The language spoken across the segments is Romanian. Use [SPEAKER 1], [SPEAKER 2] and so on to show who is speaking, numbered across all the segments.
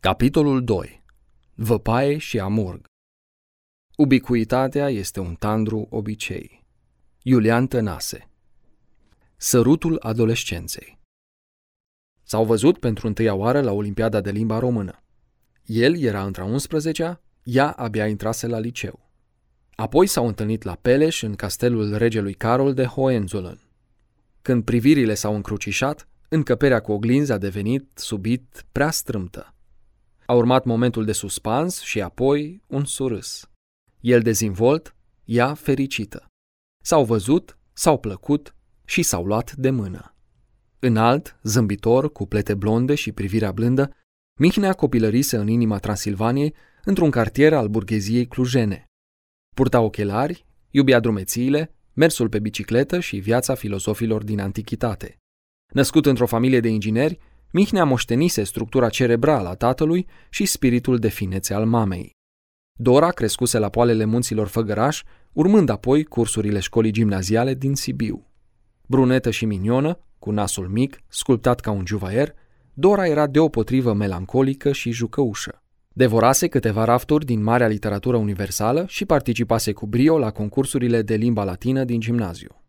[SPEAKER 1] Capitolul 2. Văpaie și amurg Ubicuitatea este un tandru obicei. Iulian Tănase Sărutul adolescenței S-au văzut pentru întâia oară la Olimpiada de Limba Română. El era între 11 ea abia intrase la liceu. Apoi s-au întâlnit la Peleș, în castelul regelui Carol de Hohenzollern. Când privirile s-au încrucișat, încăperea cu oglinzi a devenit subit prea strâmtă. A urmat momentul de suspans și apoi un surâs. El dezvolt, ea fericită. S-au văzut, s-au plăcut și s-au luat de mână. Înalt, zâmbitor, cu plete blonde și privirea blândă, Mihnea copilărise în inima Transilvaniei, într-un cartier al burgheziei clujene. Purta ochelari, iubea drumețiile, mersul pe bicicletă și viața filozofilor din antichitate. Născut într-o familie de ingineri, Mihnea moștenise structura cerebrală a tatălui și spiritul de finețe al mamei. Dora crescuse la poalele munților Făgăraș, urmând apoi cursurile școlii gimnaziale din Sibiu. Brunetă și minionă, cu nasul mic, sculptat ca un juvaier, Dora era deopotrivă melancolică și jucăușă. Devorase câteva rafturi din Marea Literatură Universală și participase cu brio la concursurile de limba latină din gimnaziu.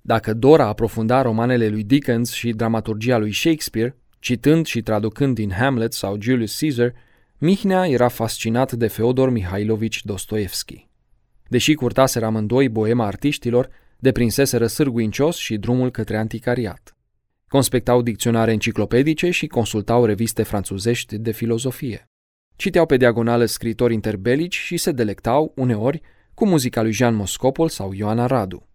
[SPEAKER 1] Dacă Dora aprofunda romanele lui Dickens și dramaturgia lui Shakespeare, citând și traducând din Hamlet sau Julius Caesar, Mihnea era fascinat de Feodor Mihailovici Dostoevski. Deși curtaseră amândoi boema artiștilor, deprinseseră sârguincios și drumul către anticariat. Conspectau dicționare enciclopedice și consultau reviste franțuzești de filozofie. Citeau pe diagonală scritori interbelici și se delectau, uneori, cu muzica lui Jean Moscopol sau Ioana Radu.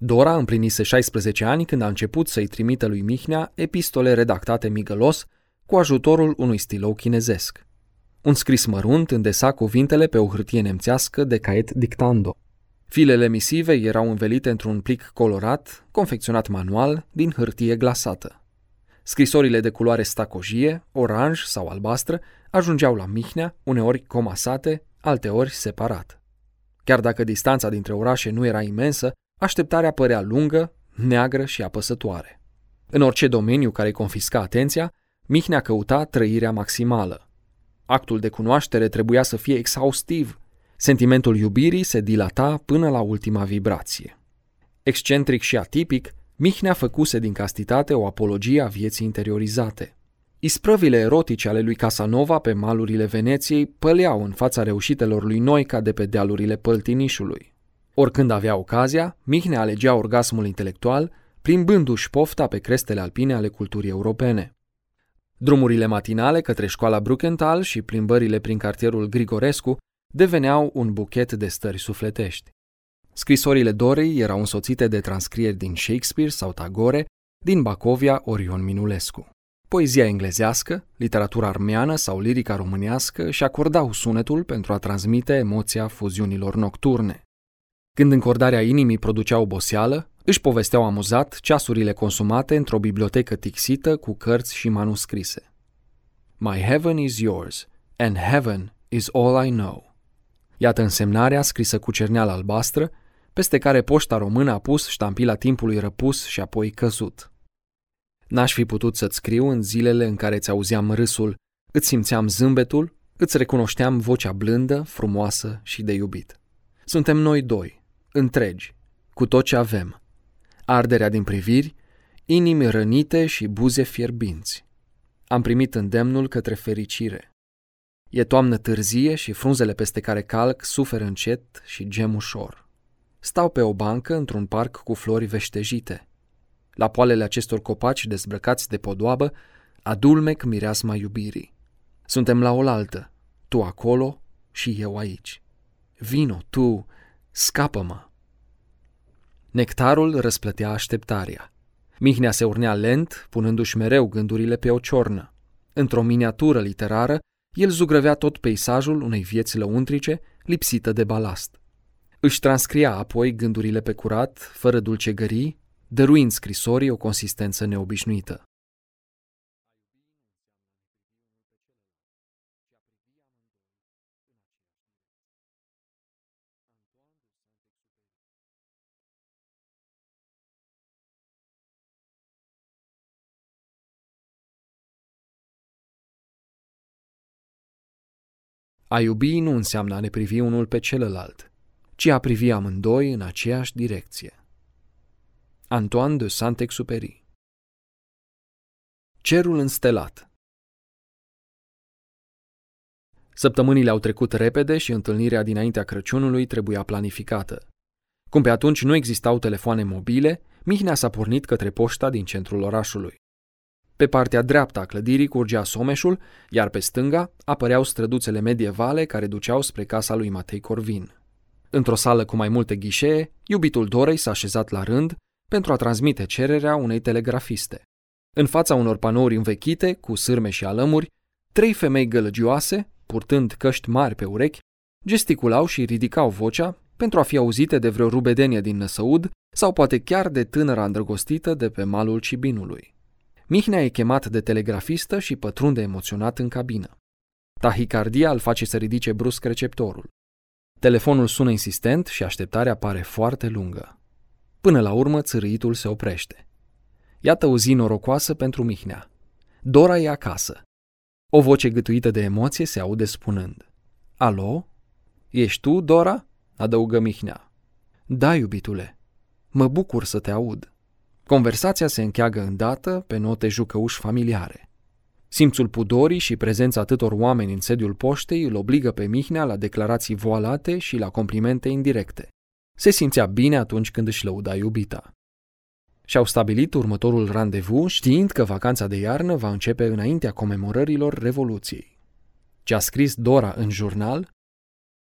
[SPEAKER 1] Dora împlinise 16 ani când a început să-i trimită lui Mihnea epistole redactate migălos cu ajutorul unui stilou chinezesc. Un scris mărunt îndesa cuvintele pe o hârtie nemțească de caiet dictando. Filele misive erau învelite într-un plic colorat, confecționat manual, din hârtie glasată. Scrisorile de culoare stacojie, oranj sau albastră ajungeau la Mihnea, uneori comasate, alteori separat. Chiar dacă distanța dintre orașe nu era imensă, Așteptarea părea lungă, neagră și apăsătoare. În orice domeniu care îi confisca atenția, Mihnea căuta trăirea maximală. Actul de cunoaștere trebuia să fie exhaustiv. Sentimentul iubirii se dilata până la ultima vibrație. Excentric și atipic, Mihnea făcuse din castitate o apologie a vieții interiorizate. Isprăvile erotice ale lui Casanova pe malurile Veneției păleau în fața reușitelor lui Noica de pe dealurile Păltinișului. Oricând avea ocazia, Mihnea alegea orgasmul intelectual, plimbându-și pofta pe crestele alpine ale culturii europene. Drumurile matinale către școala Bruckenthal și plimbările prin cartierul Grigorescu deveneau un buchet de stări sufletești. Scrisorile Dorei erau însoțite de transcrieri din Shakespeare sau Tagore, din Bacovia Orion Minulescu. Poezia englezească, literatura armeană sau lirica românească și acordau sunetul pentru a transmite emoția fuziunilor nocturne. Când încordarea inimii producea oboseală, își povesteau amuzat ceasurile consumate într-o bibliotecă tixită cu cărți și manuscrise. My heaven is yours, and heaven is all I know. Iată însemnarea scrisă cu cerneală albastră, peste care poșta română a pus ștampila timpului răpus și apoi căzut. N-aș fi putut să-ți scriu în zilele în care ți auzeam râsul, îți simțeam zâmbetul, îți recunoșteam vocea blândă, frumoasă și de iubit. Suntem noi doi, întregi, cu tot ce avem. Arderea din priviri, inimi rănite și buze fierbinți. Am primit îndemnul către fericire. E toamnă târzie și frunzele peste care calc suferă încet și gem ușor. Stau pe o bancă într-un parc cu flori veștejite. La poalele acestor copaci dezbrăcați de podoabă, adulmec mireasma iubirii. Suntem la oaltă, tu acolo și eu aici. Vino, tu, scapă-mă! Nectarul răsplătea așteptarea. Mihnea se urnea lent, punându-și mereu gândurile pe o ciornă. Într-o miniatură literară, el zugrăvea tot peisajul unei vieți lăuntrice, lipsită de balast. Își transcria apoi gândurile pe curat, fără dulcegării, dăruind scrisorii o consistență neobișnuită. A iubi nu înseamnă a ne privi unul pe celălalt, ci a privi amândoi în aceeași direcție. Antoine de Saint-Exupéry Cerul înstelat Săptămânile au trecut repede și întâlnirea dinaintea Crăciunului trebuia planificată. Cum pe atunci nu existau telefoane mobile, Mihnea s-a pornit către poșta din centrul orașului. Pe partea dreaptă a clădirii curgea Someșul, iar pe stânga apăreau străduțele medievale care duceau spre casa lui Matei Corvin. Într-o sală cu mai multe ghișee, iubitul Dorei s-a așezat la rând pentru a transmite cererea unei telegrafiste. În fața unor panouri învechite, cu sârme și alămuri, trei femei gălăgioase, purtând căști mari pe urechi, gesticulau și ridicau vocea pentru a fi auzite de vreo rubedenie din Năsăud sau poate chiar de tânăra îndrăgostită de pe malul Cibinului. Mihnea e chemat de telegrafistă și pătrunde emoționat în cabină. Tahicardia îl face să ridice brusc receptorul. Telefonul sună insistent și așteptarea pare foarte lungă. Până la urmă, țârâitul se oprește. Iată o zi norocoasă pentru Mihnea. Dora e acasă. O voce gâtuită de emoție se aude spunând. Alo? Ești tu, Dora? adăugă Mihnea. Da, iubitule. Mă bucur să te aud. Conversația se încheagă îndată pe note jucăuși familiare. Simțul pudorii și prezența atâtor oameni în sediul poștei îl obligă pe Mihnea la declarații voalate și la complimente indirecte. Se simțea bine atunci când își lăuda iubita. Și-au stabilit următorul randevu știind că vacanța de iarnă va începe înaintea comemorărilor Revoluției. Ce a scris Dora în jurnal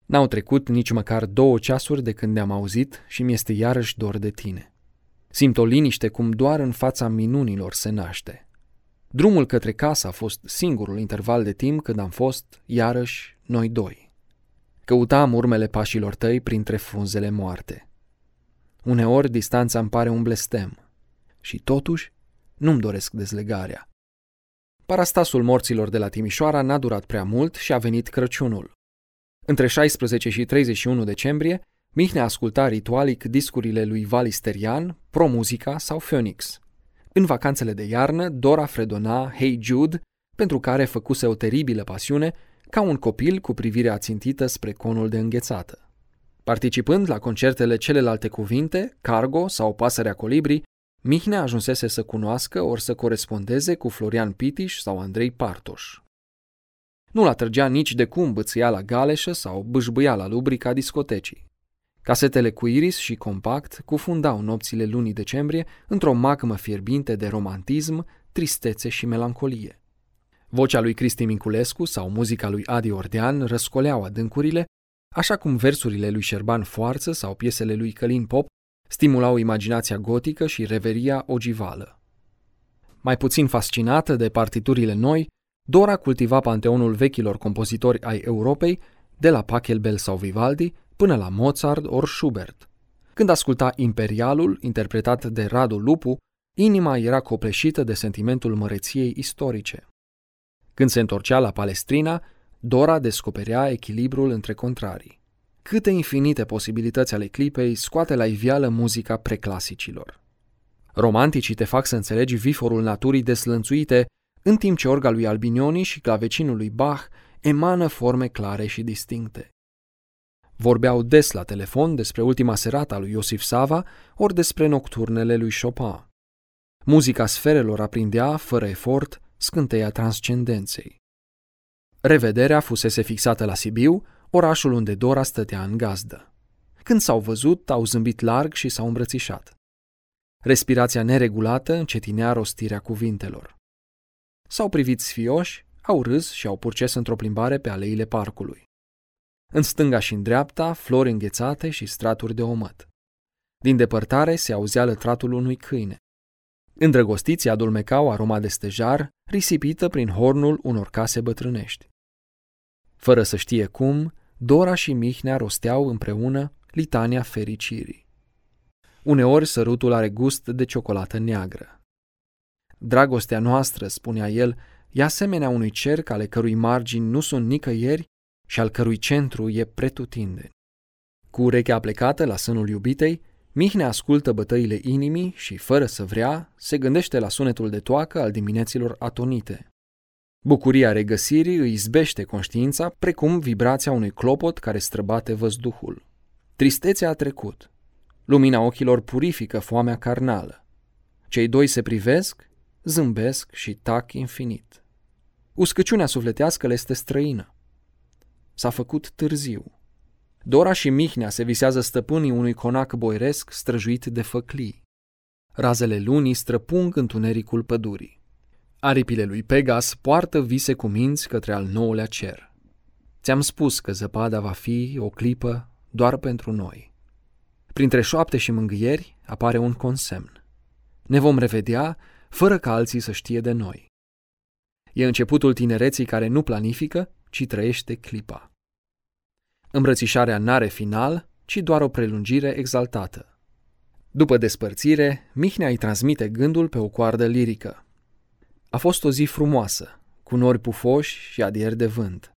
[SPEAKER 1] N-au trecut nici măcar două ceasuri de când ne-am auzit și mi-este iarăși dor de tine. Simt o liniște cum doar în fața minunilor se naște. Drumul către casă a fost singurul interval de timp când am fost, iarăși, noi doi. Căutam urmele pașilor tăi printre frunzele moarte. Uneori distanța îmi pare un blestem și totuși nu-mi doresc dezlegarea. Parastasul morților de la Timișoara n-a durat prea mult și a venit Crăciunul. Între 16 și 31 decembrie, Mihnea asculta ritualic discurile lui Valisterian, Pro-Muzica sau Phoenix. În vacanțele de iarnă, Dora fredona Hey Jude, pentru care făcuse o teribilă pasiune, ca un copil cu privirea țintită spre conul de înghețată. Participând la concertele celelalte cuvinte, Cargo sau Pasărea Colibri, Mihnea ajunsese să cunoască ori să corespondeze cu Florian Pitiș sau Andrei Partoș. Nu-l atrăgea nici de cum bățâia la galeșă sau bâșbâia la lubrica discotecii. Casetele cu iris și compact cufundau nopțile lunii decembrie într-o magmă fierbinte de romantism, tristețe și melancolie. Vocea lui Cristi Minculescu sau muzica lui Adi Ordean răscoleau adâncurile, așa cum versurile lui Șerban Foarță sau piesele lui Călin Pop stimulau imaginația gotică și reveria ogivală. Mai puțin fascinată de partiturile noi, Dora cultiva panteonul vechilor compozitori ai Europei, de la Pachelbel sau Vivaldi până la Mozart ori Schubert. Când asculta Imperialul, interpretat de Radu Lupu, inima era copleșită de sentimentul măreției istorice. Când se întorcea la Palestrina, Dora descoperea echilibrul între contrarii. Câte infinite posibilități ale clipei scoate la iveală muzica preclasicilor. Romanticii te fac să înțelegi viforul naturii deslănțuite, în timp ce orga lui Albinioni și clavecinul lui Bach emană forme clare și distincte. Vorbeau des la telefon despre ultima serată a lui Iosif Sava, ori despre nocturnele lui Chopin. Muzica sferelor aprindea, fără efort, scânteia transcendenței. Revederea fusese fixată la Sibiu, orașul unde Dora stătea în gazdă. Când s-au văzut, au zâmbit larg și s-au îmbrățișat. Respirația neregulată încetinea rostirea cuvintelor. S-au privit sfioși, au râs și au purces într-o plimbare pe aleile parcului. În stânga și în dreapta, flori înghețate și straturi de omăt. Din depărtare se auzea lătratul unui câine. Îndrăgostiții adulmecau aroma de stejar, risipită prin hornul unor case bătrânești. Fără să știe cum, Dora și Mihnea rosteau împreună litania fericirii. Uneori sărutul are gust de ciocolată neagră. Dragostea noastră, spunea el, e asemenea unui cerc ale cărui margini nu sunt nicăieri și al cărui centru e pretutindeni. Cu urechea aplecată la sânul iubitei, Mihnea ascultă bătăile inimii și, fără să vrea, se gândește la sunetul de toacă al dimineților atonite. Bucuria regăsirii îi izbește conștiința, precum vibrația unui clopot care străbate văzduhul. Tristețea a trecut. Lumina ochilor purifică foamea carnală. Cei doi se privesc, zâmbesc și tac infinit. Uscăciunea sufletească le este străină. S-a făcut târziu. Dora și Mihnea se visează stăpânii unui conac boiresc străjuit de făclii. Razele lunii străpung întunericul pădurii. Aripile lui Pegas poartă vise cu minți către al nouălea cer. Ți-am spus că zăpada va fi o clipă doar pentru noi. Printre șoapte și mângâieri apare un consemn. Ne vom revedea fără ca alții să știe de noi. E începutul tinereții care nu planifică, ci trăiește clipa. Îmbrățișarea n-are final, ci doar o prelungire exaltată. După despărțire, Mihnea îi transmite gândul pe o coardă lirică. A fost o zi frumoasă, cu nori pufoși și adieri de vânt.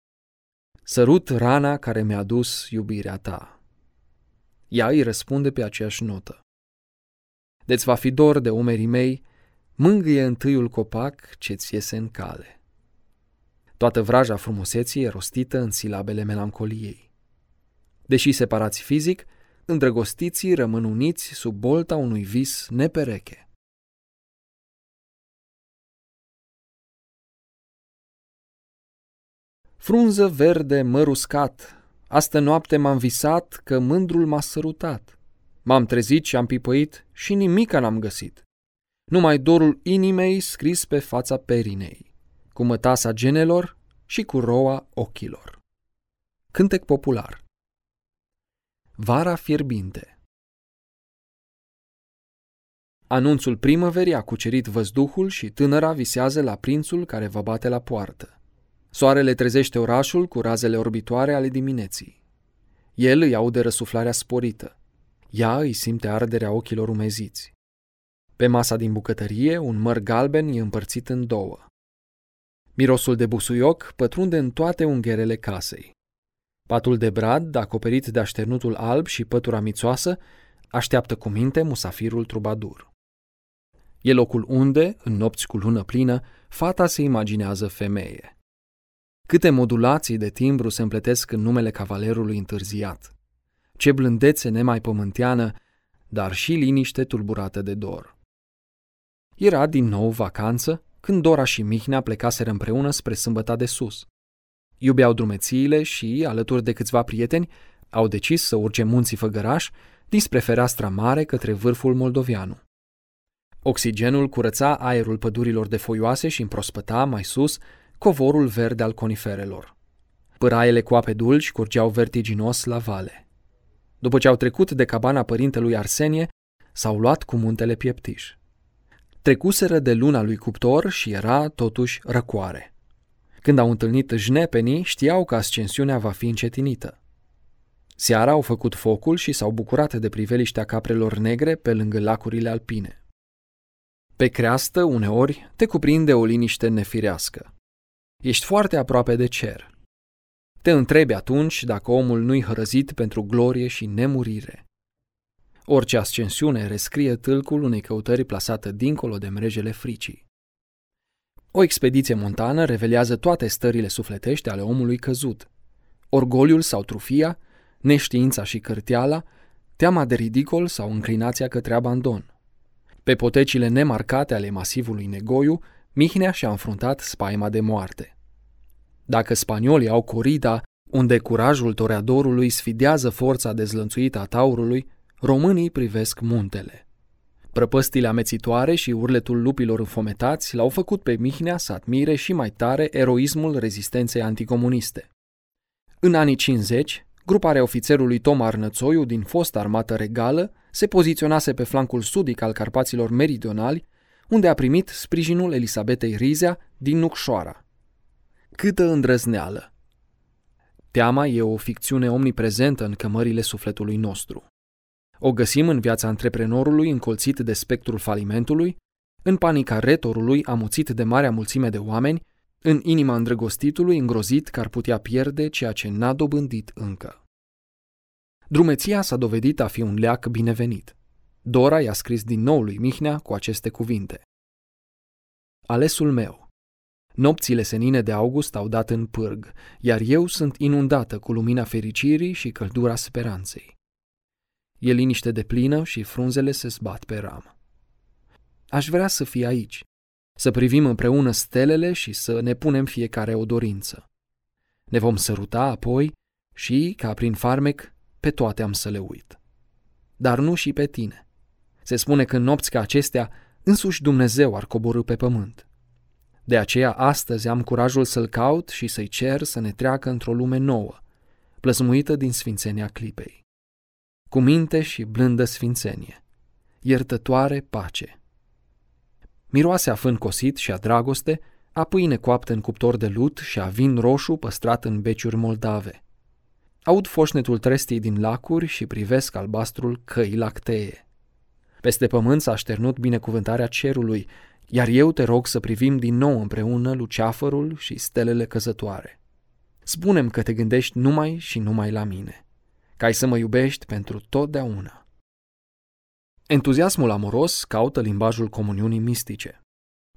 [SPEAKER 1] Sărut rana care mi-a dus iubirea ta. Ea îi răspunde pe aceeași notă. Deți va fi dor de umerii mei, mângâie întâiul copac ce-ți iese în cale. Toată vraja frumuseții e rostită în silabele melancoliei. Deși separați fizic, îndrăgostiții rămân uniți sub bolta unui vis nepereche. Frunză verde, măr uscat, astă noapte m-am visat că mândrul m-a sărutat. M-am trezit și am pipăit și nimica n-am găsit. Numai dorul inimei scris pe fața perinei, cu mătasa genelor și cu roa ochilor. Cântec popular Vara fierbinte Anunțul primăverii a cucerit văzduhul și tânăra visează la prințul care va bate la poartă. Soarele trezește orașul cu razele orbitoare ale dimineții. El îi aude răsuflarea sporită. Ea îi simte arderea ochilor umeziți. Pe masa din bucătărie, un măr galben e împărțit în două. Mirosul de busuioc pătrunde în toate ungherele casei. Patul de brad, acoperit de așternutul alb și pătura mițoasă, așteaptă cu minte musafirul trubadur. E locul unde, în nopți cu lună plină, fata se imaginează femeie. Câte modulații de timbru se împletesc în numele cavalerului întârziat. Ce blândețe nemaipământeană, dar și liniște tulburată de dor. Era din nou vacanță, când Dora și Mihnea plecaseră împreună spre sâmbăta de sus. Iubeau drumețiile și, alături de câțiva prieteni, au decis să urce munții Făgăraș dinspre fereastra mare către vârful Moldovianu. Oxigenul curăța aerul pădurilor de foioase și împrospăta, mai sus, covorul verde al coniferelor. Pâraiele cu ape dulci curgeau vertiginos la vale. După ce au trecut de cabana părintelui Arsenie, s-au luat cu muntele Pieptiș. Trecuseră de luna lui cuptor și era, totuși, răcoare. Când au întâlnit jnepenii, știau că ascensiunea va fi încetinită. Seara au făcut focul și s-au bucurat de priveliștea caprelor negre pe lângă lacurile alpine. Pe creastă, uneori, te cuprinde o liniște nefirească. Ești foarte aproape de cer. Te întrebi atunci dacă omul nu-i hărăzit pentru glorie și nemurire. Orice ascensiune rescrie tâlcul unei căutări plasată dincolo de mrejele fricii. O expediție montană revelează toate stările sufletești ale omului căzut. Orgoliul sau trufia, neștiința și cărteala, teama de ridicol sau înclinația către abandon. Pe potecile nemarcate ale masivului Negoiu, Mihnea și-a înfruntat spaima de moarte. Dacă spaniolii au corida, unde curajul toreadorului sfidează forța dezlănțuită a taurului, românii privesc muntele. Prăpăstile amețitoare și urletul lupilor înfometați l-au făcut pe Mihnea să admire și mai tare eroismul rezistenței anticomuniste. În anii 50, gruparea ofițerului Tom Arnățoiu din fosta armată regală se poziționase pe flancul sudic al Carpaților meridionali, unde a primit sprijinul Elisabetei Rizea din Nucșoara. Câtă îndrăzneală! Teama e o ficțiune omniprezentă în cămările sufletului nostru. O găsim în viața antreprenorului încolțit de spectrul falimentului, în panica retorului amuțit de marea mulțime de oameni, în inima îndrăgostitului îngrozit că ar putea pierde ceea ce n-a dobândit încă. Drumeția s-a dovedit a fi un leac binevenit. Dora i-a scris din nou lui Mihnea cu aceste cuvinte. Alesul meu, Nopțile senine de august au dat în pârg, iar eu sunt inundată cu lumina fericirii și căldura speranței. E liniște de plină și frunzele se zbat pe ram. Aș vrea să fii aici, să privim împreună stelele și să ne punem fiecare o dorință. Ne vom săruta apoi și, ca prin farmec, pe toate am să le uit. Dar nu și pe tine. Se spune că în nopți ca acestea, însuși Dumnezeu ar coborâ pe pământ. De aceea astăzi am curajul să-L caut și să-i cer să ne treacă într-o lume nouă, plăsmuită din sfințenia clipei. Cu minte și blândă sfințenie, iertătoare pace. Miroase a fân cosit și a dragoste, a pâine coaptă în cuptor de lut și a vin roșu păstrat în beciuri moldave. Aud foșnetul trestii din lacuri și privesc albastrul căi lactee. Peste pământ s-a șternut binecuvântarea cerului, iar eu te rog să privim din nou împreună luceafărul și stelele căzătoare. Spunem că te gândești numai și numai la mine, ca ai să mă iubești pentru totdeauna. Entuziasmul amoros caută limbajul comuniunii mistice.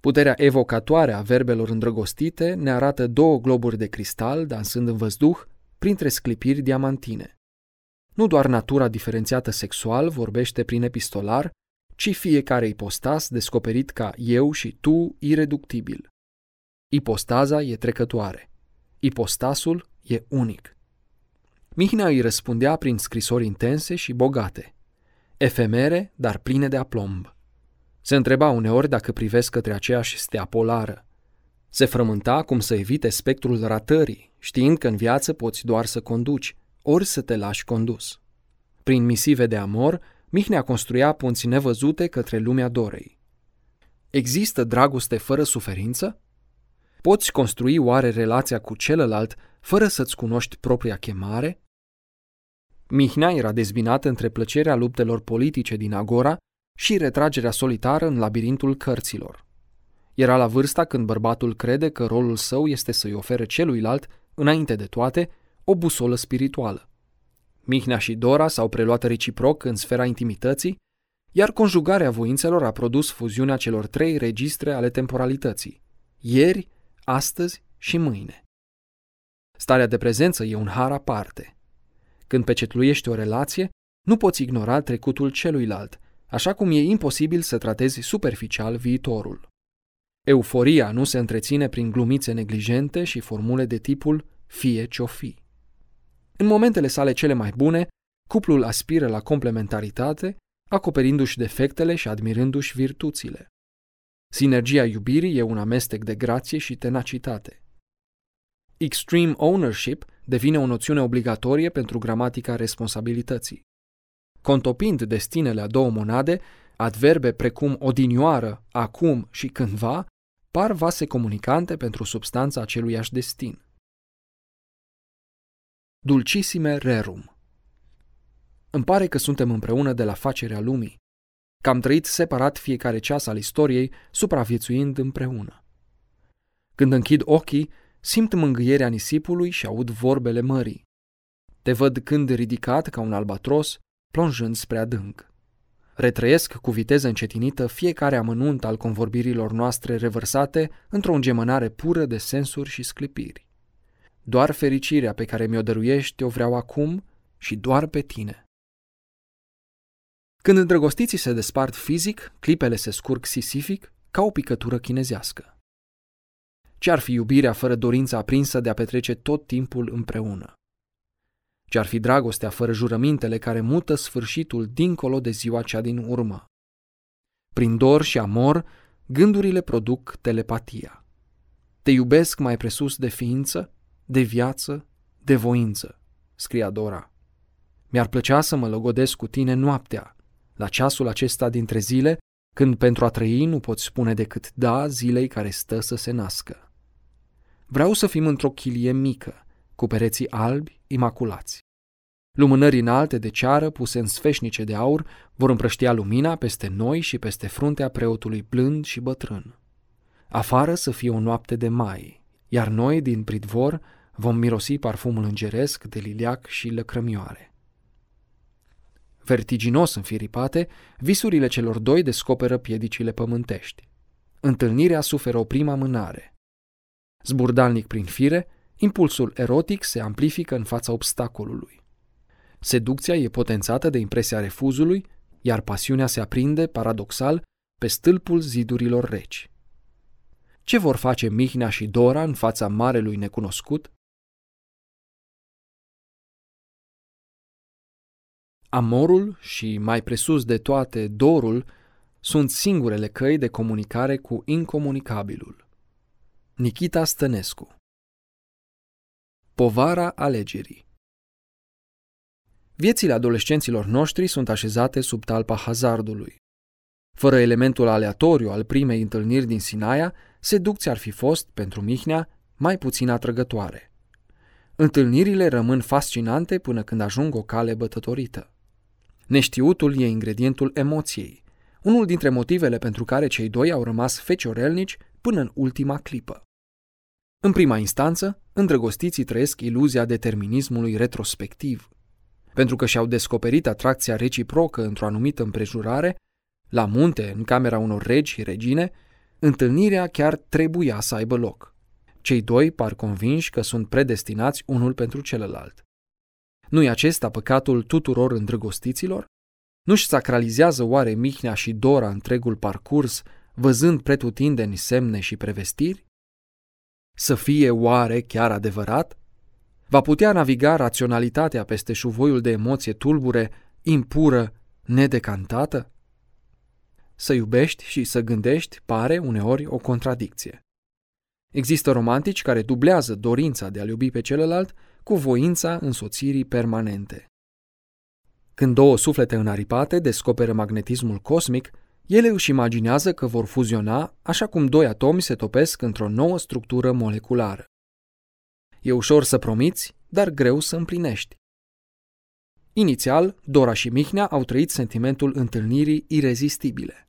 [SPEAKER 1] Puterea evocatoare a verbelor îndrăgostite ne arată două globuri de cristal dansând în văzduh printre sclipiri diamantine. Nu doar natura diferențiată sexual vorbește prin epistolar, ci fiecare ipostas descoperit ca eu și tu ireductibil. Ipostaza e trecătoare. Ipostasul e unic. Mihnea îi răspundea prin scrisori intense și bogate, efemere, dar pline de aplomb. Se întreba uneori dacă privesc către aceeași stea polară. Se frământa cum să evite spectrul ratării, știind că în viață poți doar să conduci, ori să te lași condus. Prin misive de amor, Mihnea construia punți nevăzute către lumea dorei. Există dragoste fără suferință? Poți construi oare relația cu celălalt fără să-ți cunoști propria chemare? Mihnea era dezbinat între plăcerea luptelor politice din Agora și retragerea solitară în labirintul cărților. Era la vârsta când bărbatul crede că rolul său este să-i ofere celuilalt, înainte de toate, o busolă spirituală. Mihnea și Dora s-au preluat reciproc în sfera intimității, iar conjugarea voințelor a produs fuziunea celor trei registre ale temporalității, ieri, astăzi și mâine. Starea de prezență e un har aparte. Când pecetluiești o relație, nu poți ignora trecutul celuilalt, așa cum e imposibil să tratezi superficial viitorul. Euforia nu se întreține prin glumițe neglijente și formule de tipul fie ce-o fi. În momentele sale cele mai bune, cuplul aspiră la complementaritate, acoperindu-și defectele și admirându-și virtuțile. Sinergia iubirii e un amestec de grație și tenacitate. Extreme ownership devine o noțiune obligatorie pentru gramatica responsabilității. Contopind destinele a două monade, adverbe precum odinioară, acum și cândva par vase comunicante pentru substanța aceluiași destin. Dulcisime rerum. Îmi pare că suntem împreună de la facerea lumii, că am trăit separat fiecare ceas al istoriei, supraviețuind împreună. Când închid ochii, simt mângâierea nisipului și aud vorbele mării. Te văd când ridicat ca un albatros, plonjând spre adânc. Retrăiesc cu viteză încetinită fiecare amănunt al convorbirilor noastre revărsate într-o îngemănare pură de sensuri și sclipiri. Doar fericirea pe care mi-o dăruiești o vreau acum și doar pe tine. Când îndrăgostiții se despart fizic, clipele se scurg sisific ca o picătură chinezească. Ce-ar fi iubirea fără dorința aprinsă de a petrece tot timpul împreună? Ce-ar fi dragostea fără jurămintele care mută sfârșitul dincolo de ziua cea din urmă? Prin dor și amor, gândurile produc telepatia. Te iubesc mai presus de ființă de viață, de voință, scria Dora. Mi-ar plăcea să mă logodesc cu tine noaptea, la ceasul acesta dintre zile, când pentru a trăi nu poți spune decât da zilei care stă să se nască. Vreau să fim într-o chilie mică, cu pereții albi, imaculați. Lumânări înalte de ceară, puse în sfeșnice de aur, vor împrăștia lumina peste noi și peste fruntea preotului blând și bătrân. Afară să fie o noapte de mai, iar noi, din pridvor, vom mirosi parfumul îngeresc de liliac și lăcrămioare. Vertiginos înfiripate, visurile celor doi descoperă piedicile pământești. Întâlnirea suferă o prima mânare. Zburdalnic prin fire, impulsul erotic se amplifică în fața obstacolului. Seducția e potențată de impresia refuzului, iar pasiunea se aprinde, paradoxal, pe stâlpul zidurilor reci. Ce vor face Mihnea și Dora în fața marelui necunoscut? Amorul și, mai presus de toate, dorul sunt singurele căi de comunicare cu incomunicabilul. Nikita Stănescu Povara alegerii Viețile adolescenților noștri sunt așezate sub talpa hazardului. Fără elementul aleatoriu al primei întâlniri din Sinaia, seducția ar fi fost, pentru Mihnea, mai puțin atrăgătoare. Întâlnirile rămân fascinante până când ajung o cale bătătorită. Neștiutul e ingredientul emoției, unul dintre motivele pentru care cei doi au rămas feciorelnici până în ultima clipă. În prima instanță, îndrăgostiții trăiesc iluzia determinismului retrospectiv. Pentru că și-au descoperit atracția reciprocă într-o anumită împrejurare, la munte, în camera unor regi și regine, întâlnirea chiar trebuia să aibă loc. Cei doi par convinși că sunt predestinați unul pentru celălalt. Nu-i acesta păcatul tuturor îndrăgostiților? Nu-și sacralizează oare Mihnea și Dora întregul parcurs, văzând pretutindeni semne și prevestiri? Să fie oare chiar adevărat? Va putea naviga raționalitatea peste șuvoiul de emoție tulbure, impură, nedecantată? Să iubești și să gândești pare uneori o contradicție. Există romantici care dublează dorința de a iubi pe celălalt cu voința însoțirii permanente. Când două suflete înaripate descoperă magnetismul cosmic, ele își imaginează că vor fuziona așa cum doi atomi se topesc într-o nouă structură moleculară. E ușor să promiți, dar greu să împlinești. Inițial, Dora și Mihnea au trăit sentimentul întâlnirii irezistibile.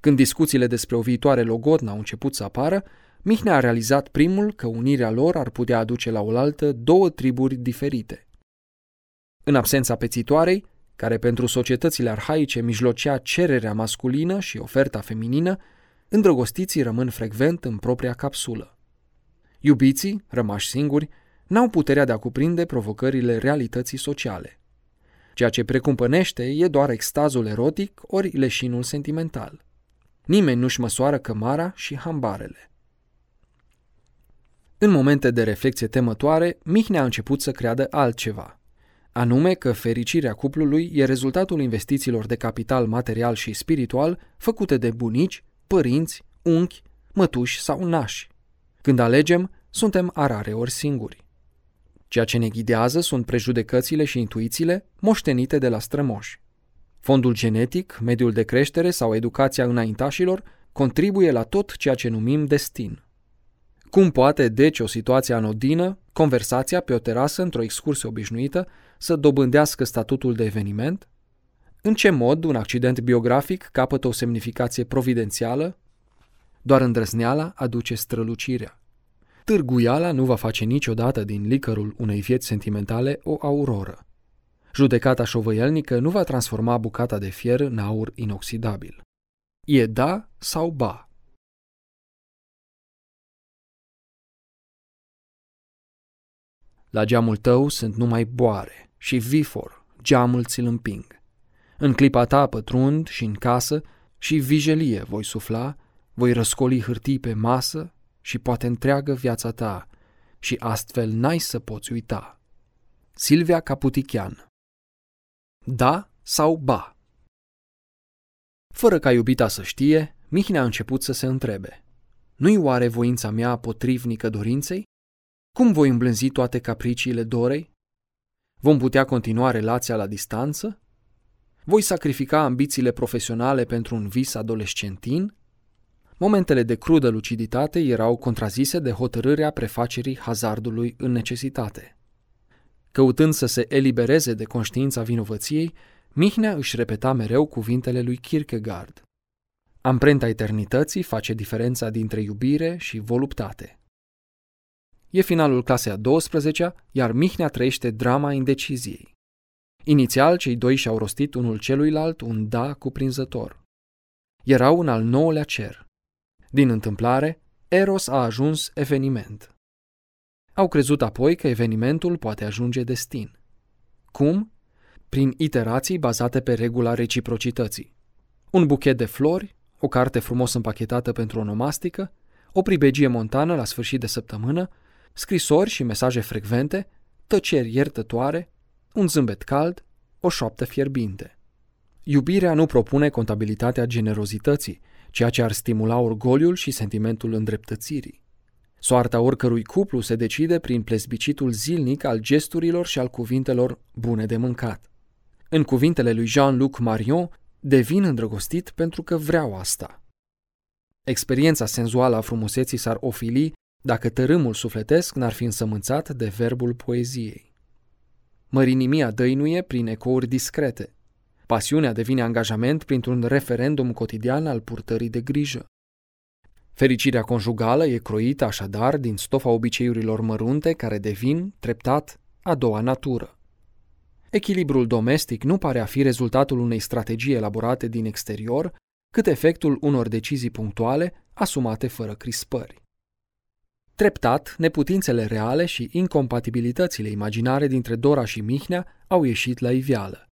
[SPEAKER 1] Când discuțiile despre o viitoare logodnă au început să apară, Mihnea a realizat primul că unirea lor ar putea aduce la oaltă două triburi diferite. În absența pețitoarei, care pentru societățile arhaice mijlocea cererea masculină și oferta feminină, îndrăgostiții rămân frecvent în propria capsulă. Iubiții, rămași singuri, n-au puterea de a cuprinde provocările realității sociale. Ceea ce precumpănește e doar extazul erotic ori leșinul sentimental. Nimeni nu-și măsoară cămara și hambarele. În momente de reflexie temătoare, Mihnea a început să creadă altceva, anume că fericirea cuplului e rezultatul investițiilor de capital material și spiritual făcute de bunici, părinți, unchi, mătuși sau nași. Când alegem, suntem arare ori singuri. Ceea ce ne ghidează sunt prejudecățile și intuițiile moștenite de la strămoși. Fondul genetic, mediul de creștere sau educația înaintașilor contribuie la tot ceea ce numim destin. Cum poate, deci, o situație anodină, conversația pe o terasă într-o excursie obișnuită, să dobândească statutul de eveniment? În ce mod un accident biografic capătă o semnificație providențială? Doar îndrăzneala aduce strălucirea. Târguiala nu va face niciodată din licărul unei vieți sentimentale o auroră. Judecata șovăielnică nu va transforma bucata de fier în aur inoxidabil. E da sau ba? La geamul tău sunt numai boare și vifor, geamul ți-l împing. În clipa ta pătrund și în casă și vijelie voi sufla, voi răscoli hârtii pe masă și poate întreagă viața ta și astfel n-ai să poți uita. Silvia Caputichian Da sau ba? Fără ca iubita să știe, Mihnea a început să se întrebe. Nu-i oare voința mea potrivnică dorinței? Cum voi îmblânzi toate capriciile dorei? Vom putea continua relația la distanță? Voi sacrifica ambițiile profesionale pentru un vis adolescentin? Momentele de crudă luciditate erau contrazise de hotărârea prefacerii hazardului în necesitate. Căutând să se elibereze de conștiința vinovăției, Mihnea își repeta mereu cuvintele lui Kierkegaard. Amprenta eternității face diferența dintre iubire și voluptate. E finalul clasei a 12 iar Mihnea trăiește drama indeciziei. Inițial, cei doi și-au rostit unul celuilalt un da cuprinzător. Erau în al nouălea cer. Din întâmplare, Eros a ajuns eveniment. Au crezut apoi că evenimentul poate ajunge destin. Cum? Prin iterații bazate pe regula reciprocității. Un buchet de flori, o carte frumos împachetată pentru o nomastică, o pribegie montană la sfârșit de săptămână, scrisori și mesaje frecvente, tăceri iertătoare, un zâmbet cald, o șoaptă fierbinte. Iubirea nu propune contabilitatea generozității, ceea ce ar stimula orgoliul și sentimentul îndreptățirii. Soarta oricărui cuplu se decide prin plezbicitul zilnic al gesturilor și al cuvintelor bune de mâncat. În cuvintele lui Jean-Luc Marion, devin îndrăgostit pentru că vreau asta. Experiența senzuală a frumuseții s-ar ofili dacă tărâmul sufletesc n-ar fi însămânțat de verbul poeziei. Mărinimia dăinuie prin ecouri discrete. Pasiunea devine angajament printr-un referendum cotidian al purtării de grijă. Fericirea conjugală e croită așadar din stofa obiceiurilor mărunte care devin, treptat, a doua natură. Echilibrul domestic nu pare a fi rezultatul unei strategii elaborate din exterior, cât efectul unor decizii punctuale asumate fără crispări. Treptat, neputințele reale și incompatibilitățile imaginare dintre Dora și Mihnea au ieșit la iveală.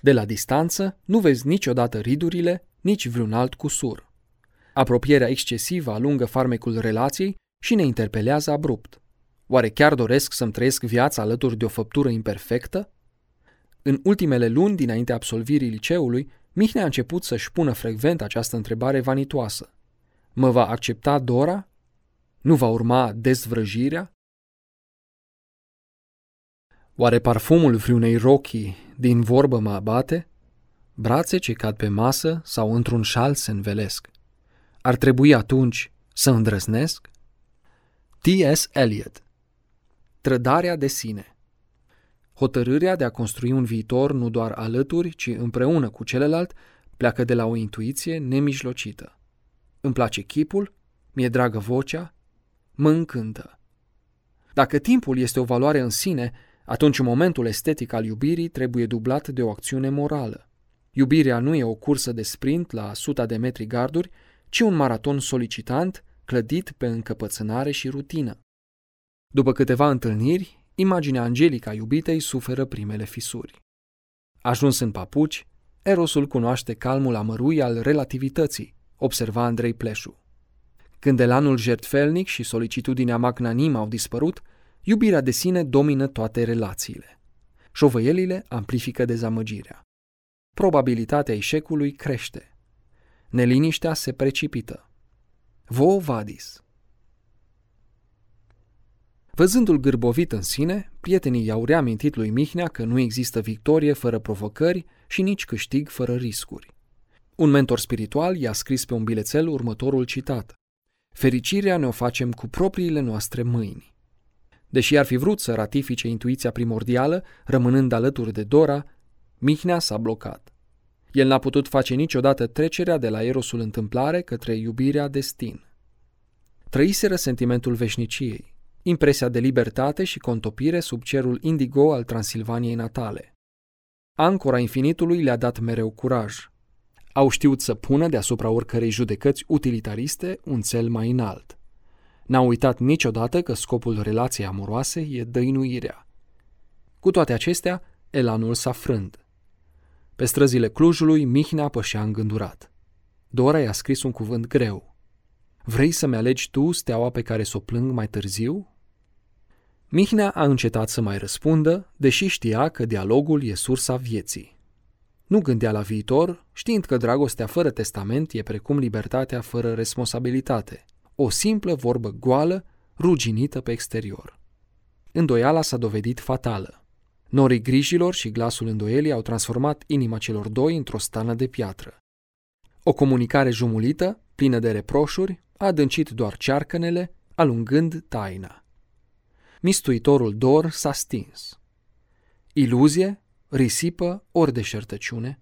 [SPEAKER 1] De la distanță, nu vezi niciodată ridurile, nici vreun alt cusur. Apropierea excesivă alungă farmecul relației și ne interpelează abrupt. Oare chiar doresc să-mi trăiesc viața alături de o făptură imperfectă? În ultimele luni dinainte absolvirii liceului, Mihnea a început să-și pună frecvent această întrebare vanitoasă. Mă va accepta Dora? Nu va urma dezvrăjirea? Oare parfumul vreunei rochii din vorbă mă abate? Brațe ce cad pe masă sau într-un șal se învelesc. Ar trebui atunci să îndrăznesc? T.S. Eliot Trădarea de sine Hotărârea de a construi un viitor nu doar alături, ci împreună cu celălalt, pleacă de la o intuiție nemijlocită. Îmi place chipul, mi-e dragă vocea, mă încântă. Dacă timpul este o valoare în sine, atunci momentul estetic al iubirii trebuie dublat de o acțiune morală. Iubirea nu e o cursă de sprint la suta de metri garduri, ci un maraton solicitant, clădit pe încăpățânare și rutină. După câteva întâlniri, imaginea angelică a iubitei suferă primele fisuri. Ajuns în papuci, Erosul cunoaște calmul amărui al relativității, observa Andrei Pleșu. Când elanul jertfelnic și solicitudinea magnanimă au dispărut, iubirea de sine domină toate relațiile. Șovăielile amplifică dezamăgirea. Probabilitatea eșecului crește. Neliniștea se precipită. Vo vadis. Văzându-l gârbovit în sine, prietenii i-au reamintit lui Mihnea că nu există victorie fără provocări și nici câștig fără riscuri. Un mentor spiritual i-a scris pe un bilețel următorul citat. Fericirea ne o facem cu propriile noastre mâini. Deși ar fi vrut să ratifice intuiția primordială, rămânând alături de Dora, Mihnea s-a blocat. El n-a putut face niciodată trecerea de la erosul întâmplare către iubirea destin. Trăiseră sentimentul veșniciei impresia de libertate și contopire sub cerul indigo al Transilvaniei natale. Ancora infinitului le-a dat mereu curaj. Au știut să pună deasupra oricărei judecăți utilitariste un cel mai înalt. N-au uitat niciodată că scopul relației amoroase e dăinuirea. Cu toate acestea, elanul s-a frânt. Pe străzile Clujului, Mihnea pășea îngândurat. Dora i-a scris un cuvânt greu. Vrei să-mi alegi tu steaua pe care să o plâng mai târziu? Mihnea a încetat să mai răspundă, deși știa că dialogul e sursa vieții. Nu gândea la viitor, știind că dragostea fără testament e precum libertatea fără responsabilitate, o simplă vorbă goală, ruginită pe exterior. Îndoiala s-a dovedit fatală. Norii grijilor și glasul îndoielii au transformat inima celor doi într-o stană de piatră. O comunicare jumulită, plină de reproșuri, a adâncit doar cearcănele, alungând taina mistuitorul dor s-a stins. Iluzie, risipă ori deșertăciune.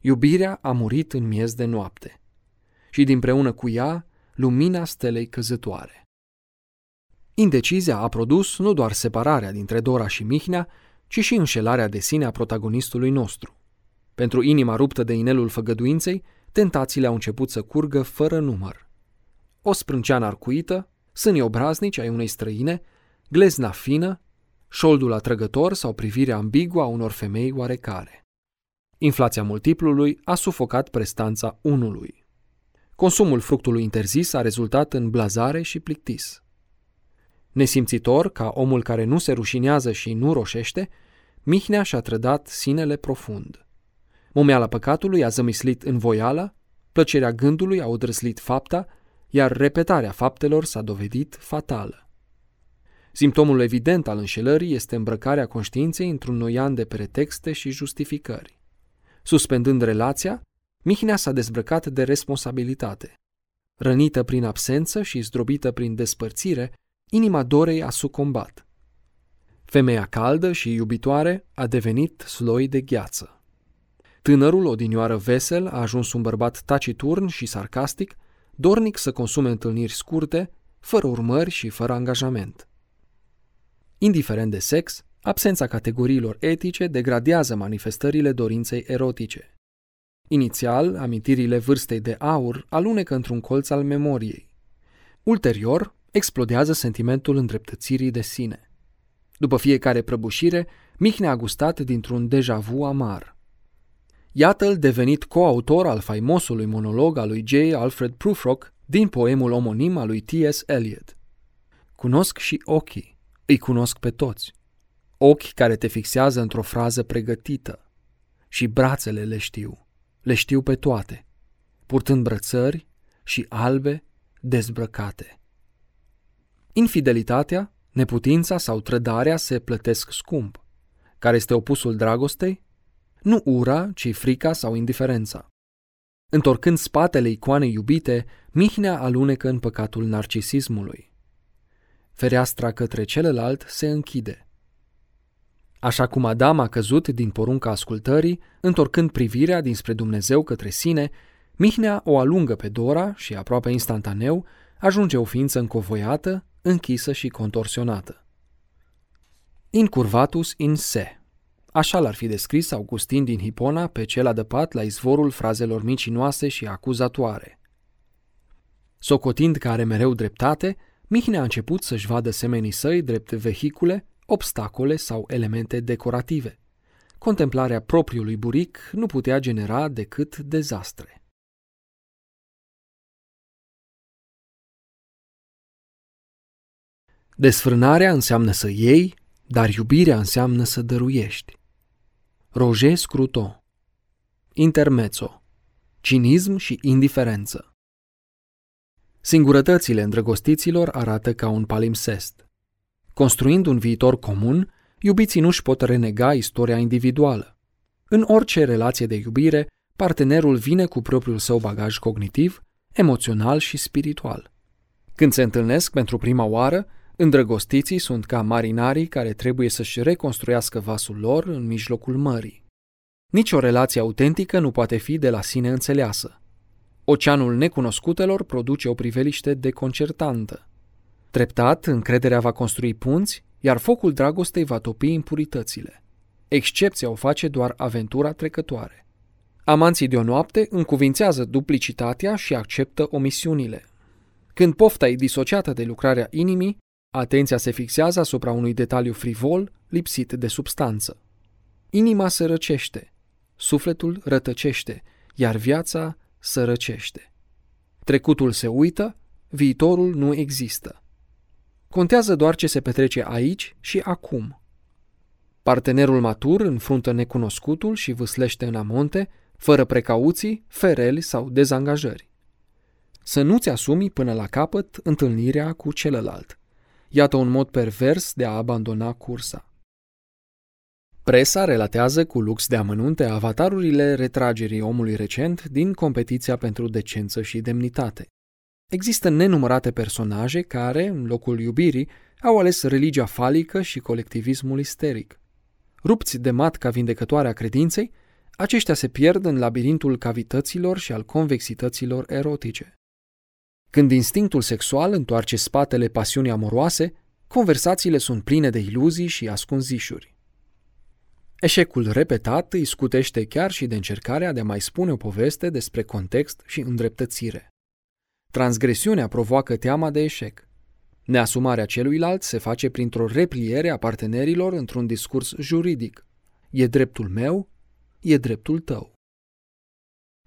[SPEAKER 1] Iubirea a murit în miez de noapte și dinpreună cu ea lumina stelei căzătoare. Indecizia a produs nu doar separarea dintre Dora și Mihnea, ci și înșelarea de sine a protagonistului nostru. Pentru inima ruptă de inelul făgăduinței, tentațiile au început să curgă fără număr. o sprânceană arcuită, sânii obraznici ai unei străine, glezna fină, șoldul atrăgător sau privirea ambiguă a unor femei oarecare. Inflația multiplului a sufocat prestanța unului. Consumul fructului interzis a rezultat în blazare și plictis. Nesimțitor, ca omul care nu se rușinează și nu roșește, Mihnea și-a trădat sinele profund. Momeala păcatului a zămislit în voială, plăcerea gândului a odrăslit fapta, iar repetarea faptelor s-a dovedit fatală. Simptomul evident al înșelării este îmbrăcarea conștiinței într-un noian de pretexte și justificări. Suspendând relația, Mihnea s-a dezbrăcat de responsabilitate. Rănită prin absență și zdrobită prin despărțire, inima Dorei a sucombat. Femeia caldă și iubitoare a devenit sloi de gheață. Tânărul, odinioară vesel, a ajuns un bărbat taciturn și sarcastic, dornic să consume întâlniri scurte, fără urmări și fără angajament. Indiferent de sex, absența categoriilor etice degradează manifestările dorinței erotice. Inițial, amintirile vârstei de aur alunecă într-un colț al memoriei. Ulterior, explodează sentimentul îndreptățirii de sine. După fiecare prăbușire, Mihnea a gustat dintr-un deja vu amar. Iată-l devenit coautor al faimosului monolog al lui J. Alfred Prufrock din poemul omonim al lui T.S. Eliot. Cunosc și ochii, îi cunosc pe toți. Ochi care te fixează într-o frază pregătită. Și brațele le știu, le știu pe toate, purtând brățări și albe dezbrăcate. Infidelitatea, neputința sau trădarea se plătesc scump. Care este opusul dragostei? Nu ura, ci frica sau indiferența. Întorcând spatele icoanei iubite, Mihnea alunecă în păcatul narcisismului. Fereastra către celălalt se închide. Așa cum Adam a căzut din porunca ascultării, întorcând privirea dinspre Dumnezeu către sine, Mihnea o alungă pe Dora și, aproape instantaneu, ajunge o ființă încovoiată, închisă și contorsionată. Incurvatus in se. Așa l-ar fi descris Augustin din Hipona pe cel adăpat la izvorul frazelor micinoase și acuzatoare. Socotind că are mereu dreptate, Mihnea a început să-și vadă semenii săi drept vehicule, obstacole sau elemente decorative. Contemplarea propriului buric nu putea genera decât dezastre. Desfrânarea înseamnă să iei, dar iubirea înseamnă să dăruiești. Roger Scruton Intermezzo Cinism și indiferență Singurătățile îndrăgostiților arată ca un palimpsest. Construind un viitor comun, iubiții nu-și pot renega istoria individuală. În orice relație de iubire, partenerul vine cu propriul său bagaj cognitiv, emoțional și spiritual. Când se întâlnesc pentru prima oară, Îndrăgostiții sunt ca marinarii care trebuie să-și reconstruiască vasul lor în mijlocul mării. Nici o relație autentică nu poate fi de la sine înțeleasă. Oceanul necunoscutelor produce o priveliște deconcertantă. Treptat, încrederea va construi punți, iar focul dragostei va topi impuritățile. Excepția o face doar aventura trecătoare. Amanții de o noapte încuvințează duplicitatea și acceptă omisiunile. Când pofta e disociată de lucrarea inimii, Atenția se fixează asupra unui detaliu frivol, lipsit de substanță. Inima se răcește, sufletul rătăcește, iar viața sărăcește. Trecutul se uită, viitorul nu există. Contează doar ce se petrece aici și acum. Partenerul matur înfruntă necunoscutul și vâslește în amonte, fără precauții, fereli sau dezangajări. Să nu-ți asumi până la capăt întâlnirea cu celălalt. Iată un mod pervers de a abandona cursa. Presa relatează cu lux de amănunte avatarurile retragerii omului recent din competiția pentru decență și demnitate. Există nenumărate personaje care, în locul iubirii, au ales religia falică și colectivismul isteric. Rupți de matca vindecătoare a credinței, aceștia se pierd în labirintul cavităților și al convexităților erotice. Când instinctul sexual întoarce spatele pasiunii amoroase, conversațiile sunt pline de iluzii și ascunzișuri. Eșecul repetat îi scutește chiar și de încercarea de a mai spune o poveste despre context și îndreptățire. Transgresiunea provoacă teama de eșec. Neasumarea celuilalt se face printr-o repliere a partenerilor într-un discurs juridic. E dreptul meu, e dreptul tău.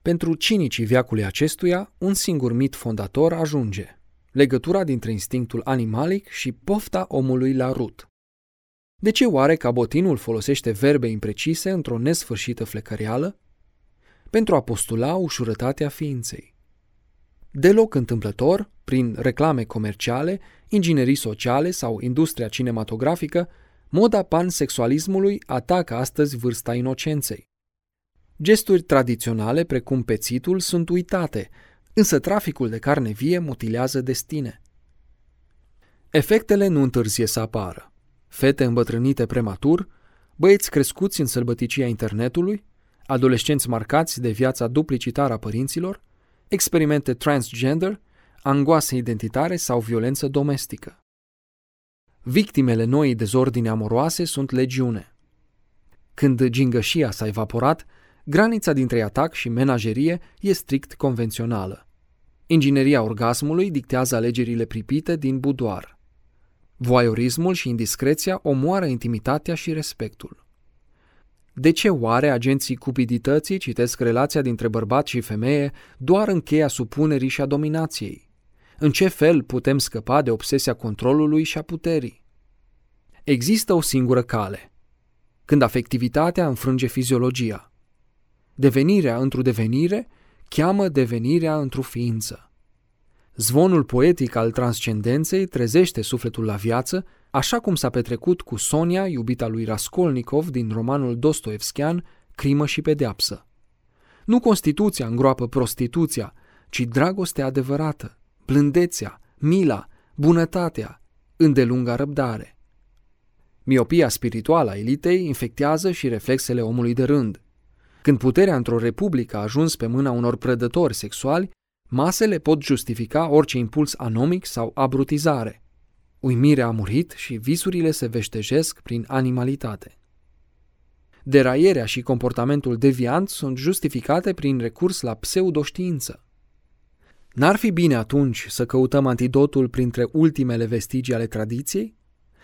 [SPEAKER 1] Pentru cinicii viacului acestuia, un singur mit fondator ajunge. Legătura dintre instinctul animalic și pofta omului la rut. De ce oare cabotinul folosește verbe imprecise într-o nesfârșită flecăreală? Pentru a postula ușurătatea ființei. Deloc întâmplător, prin reclame comerciale, inginerii sociale sau industria cinematografică, moda pansexualismului atacă astăzi vârsta inocenței. Gesturi tradiționale, precum pețitul, sunt uitate, însă traficul de carne vie mutilează destine. Efectele nu întârzie să apară. Fete îmbătrânite prematur, băieți crescuți în sălbăticia internetului, adolescenți marcați de viața duplicitară a părinților, experimente transgender, angoase identitare sau violență domestică. Victimele noii dezordine amoroase sunt legiune. Când gingășia s-a evaporat, granița dintre atac și menagerie e strict convențională. Ingineria orgasmului dictează alegerile pripite din budoar. Voyeurismul și indiscreția omoară intimitatea și respectul. De ce oare agenții cupidității citesc relația dintre bărbat și femeie doar în cheia supunerii și a dominației? În ce fel putem scăpa de obsesia controlului și a puterii? Există o singură cale. Când afectivitatea înfrânge fiziologia. Devenirea într-o devenire cheamă devenirea într-o ființă. Zvonul poetic al transcendenței trezește sufletul la viață, așa cum s-a petrecut cu Sonia, iubita lui Raskolnikov din romanul Dostoevskian, Crimă și pedeapsă. Nu Constituția îngroapă prostituția, ci dragostea adevărată, blândețea, mila, bunătatea, îndelunga răbdare. Miopia spirituală a elitei infectează și reflexele omului de rând. Când puterea într-o republică a ajuns pe mâna unor prădători sexuali, masele pot justifica orice impuls anomic sau abrutizare. Uimirea a murit și visurile se veștejesc prin animalitate. Deraierea și comportamentul deviant sunt justificate prin recurs la pseudoștiință. N-ar fi bine atunci să căutăm antidotul printre ultimele vestigii ale tradiției?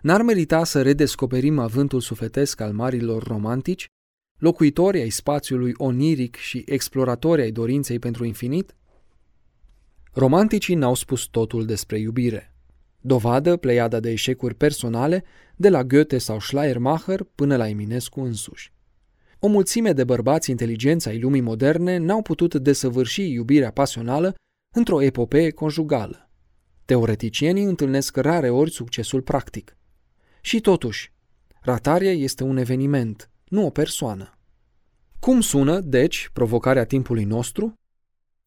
[SPEAKER 1] N-ar merita să redescoperim avântul sufletesc al marilor romantici, locuitori ai spațiului oniric și exploratori ai dorinței pentru infinit? Romanticii n-au spus totul despre iubire. Dovadă pleiada de eșecuri personale, de la Goethe sau Schleiermacher până la Eminescu însuși. O mulțime de bărbați inteligenți ai lumii moderne n-au putut desăvârși iubirea pasională într-o epopee conjugală. Teoreticienii întâlnesc rare ori succesul practic. Și totuși, ratarea este un eveniment, nu o persoană. Cum sună, deci, provocarea timpului nostru?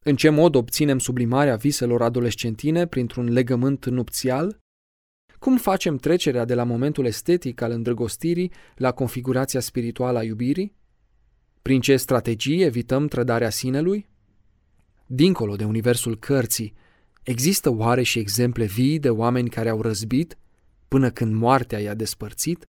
[SPEAKER 1] În ce mod obținem sublimarea viselor adolescentine printr-un legământ nupțial? Cum facem trecerea de la momentul estetic al îndrăgostirii la configurația spirituală a iubirii? Prin ce strategii evităm trădarea sinelui? Dincolo de universul cărții, există oare și exemple vii de oameni care au răzbit până când moartea i-a despărțit?